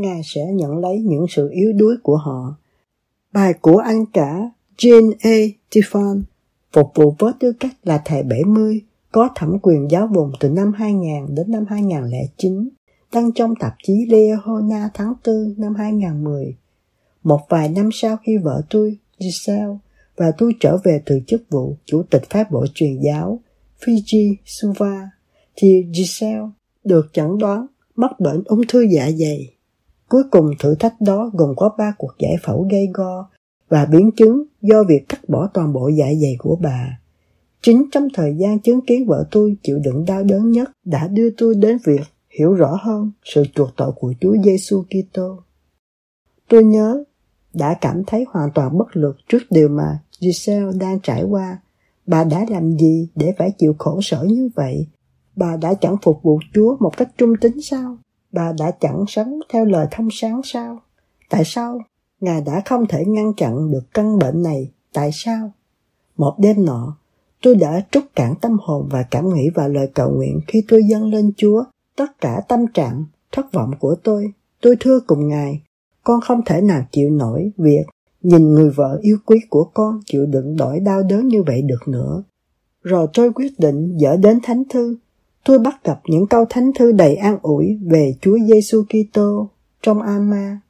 Ngài sẽ nhận lấy những sự yếu đuối của họ. Bài của anh cả Jane A. Tiffan phục vụ với tư cách là thầy 70 có thẩm quyền giáo vùng từ năm 2000 đến năm 2009, đăng trong tạp chí Leona tháng 4 năm 2010. Một vài năm sau khi vợ tôi, Giselle, và tôi trở về từ chức vụ chủ tịch pháp bộ truyền giáo Fiji Suva, thì Giselle được chẩn đoán mắc bệnh ung thư dạ dày. Cuối cùng thử thách đó gồm có ba cuộc giải phẫu gây go và biến chứng do việc cắt bỏ toàn bộ dạ dày của bà. Chính trong thời gian chứng kiến vợ tôi chịu đựng đau đớn nhất đã đưa tôi đến việc hiểu rõ hơn sự chuộc tội của Chúa Giêsu Kitô. Tôi nhớ, đã cảm thấy hoàn toàn bất lực trước điều mà Giselle đang trải qua. Bà đã làm gì để phải chịu khổ sở như vậy? Bà đã chẳng phục vụ Chúa một cách trung tín sao? Bà đã chẳng sống theo lời thông sáng sao? Tại sao Ngài đã không thể ngăn chặn được căn bệnh này? Tại sao? Một đêm nọ, tôi đã trút cạn tâm hồn và cảm nghĩ vào lời cầu nguyện khi tôi dâng lên Chúa tất cả tâm trạng, thất vọng của tôi. Tôi thưa cùng Ngài, con không thể nào chịu nổi việc nhìn người vợ yêu quý của con chịu đựng đổi đau đớn như vậy được nữa. Rồi tôi quyết định dở đến thánh thư tôi bắt gặp những câu thánh thư đầy an ủi về Chúa Giêsu Kitô trong Ama.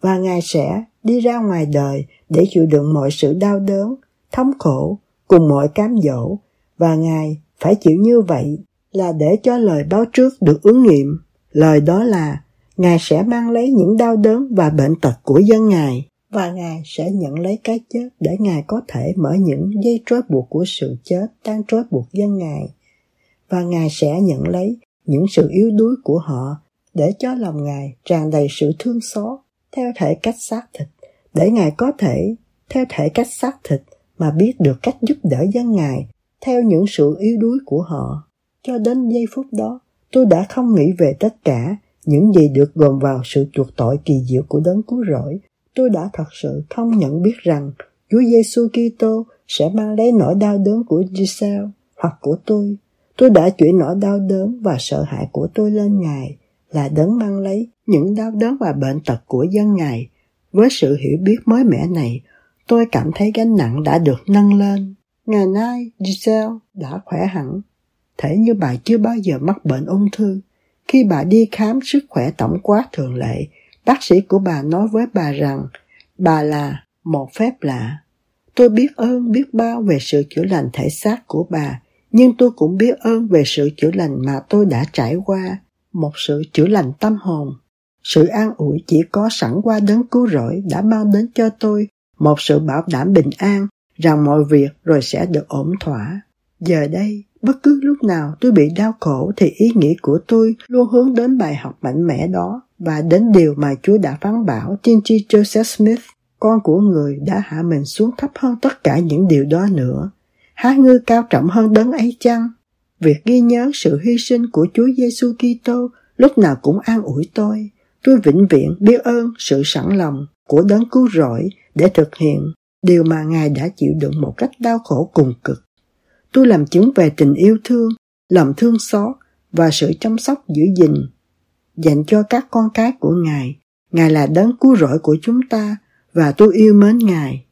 Và Ngài sẽ đi ra ngoài đời để chịu đựng mọi sự đau đớn, thống khổ cùng mọi cám dỗ. Và Ngài phải chịu như vậy là để cho lời báo trước được ứng nghiệm. Lời đó là Ngài sẽ mang lấy những đau đớn và bệnh tật của dân Ngài. Và Ngài sẽ nhận lấy cái chết để Ngài có thể mở những dây trói buộc của sự chết đang trói buộc dân Ngài và Ngài sẽ nhận lấy những sự yếu đuối của họ để cho lòng Ngài tràn đầy sự thương xót theo thể cách xác thịt, để Ngài có thể theo thể cách xác thịt mà biết được cách giúp đỡ dân Ngài theo những sự yếu đuối của họ. Cho đến giây phút đó, tôi đã không nghĩ về tất cả những gì được gồm vào sự chuộc tội kỳ diệu của đấng cứu rỗi. Tôi đã thật sự không nhận biết rằng Chúa Giêsu Kitô sẽ mang lấy nỗi đau đớn của Giselle hoặc của tôi Tôi đã chuyển nỗi đau đớn và sợ hãi của tôi lên Ngài là đấng mang lấy những đau đớn và bệnh tật của dân Ngài. Với sự hiểu biết mới mẻ này, tôi cảm thấy gánh nặng đã được nâng lên. Ngày nay, Giselle đã khỏe hẳn. Thể như bà chưa bao giờ mắc bệnh ung thư. Khi bà đi khám sức khỏe tổng quát thường lệ, bác sĩ của bà nói với bà rằng bà là một phép lạ. Tôi biết ơn biết bao về sự chữa lành thể xác của bà nhưng tôi cũng biết ơn về sự chữa lành mà tôi đã trải qua, một sự chữa lành tâm hồn. Sự an ủi chỉ có sẵn qua đấng cứu rỗi đã mang đến cho tôi một sự bảo đảm bình an rằng mọi việc rồi sẽ được ổn thỏa. Giờ đây, bất cứ lúc nào tôi bị đau khổ thì ý nghĩ của tôi luôn hướng đến bài học mạnh mẽ đó và đến điều mà Chúa đã phán bảo tiên tri Joseph Smith, con của người đã hạ mình xuống thấp hơn tất cả những điều đó nữa há ngư cao trọng hơn đấng ấy chăng? Việc ghi nhớ sự hy sinh của Chúa Giêsu Kitô lúc nào cũng an ủi tôi. Tôi vĩnh viễn biết ơn sự sẵn lòng của đấng cứu rỗi để thực hiện điều mà Ngài đã chịu đựng một cách đau khổ cùng cực. Tôi làm chứng về tình yêu thương, lòng thương xót và sự chăm sóc giữ gìn dành cho các con cái của Ngài. Ngài là đấng cứu rỗi của chúng ta và tôi yêu mến Ngài.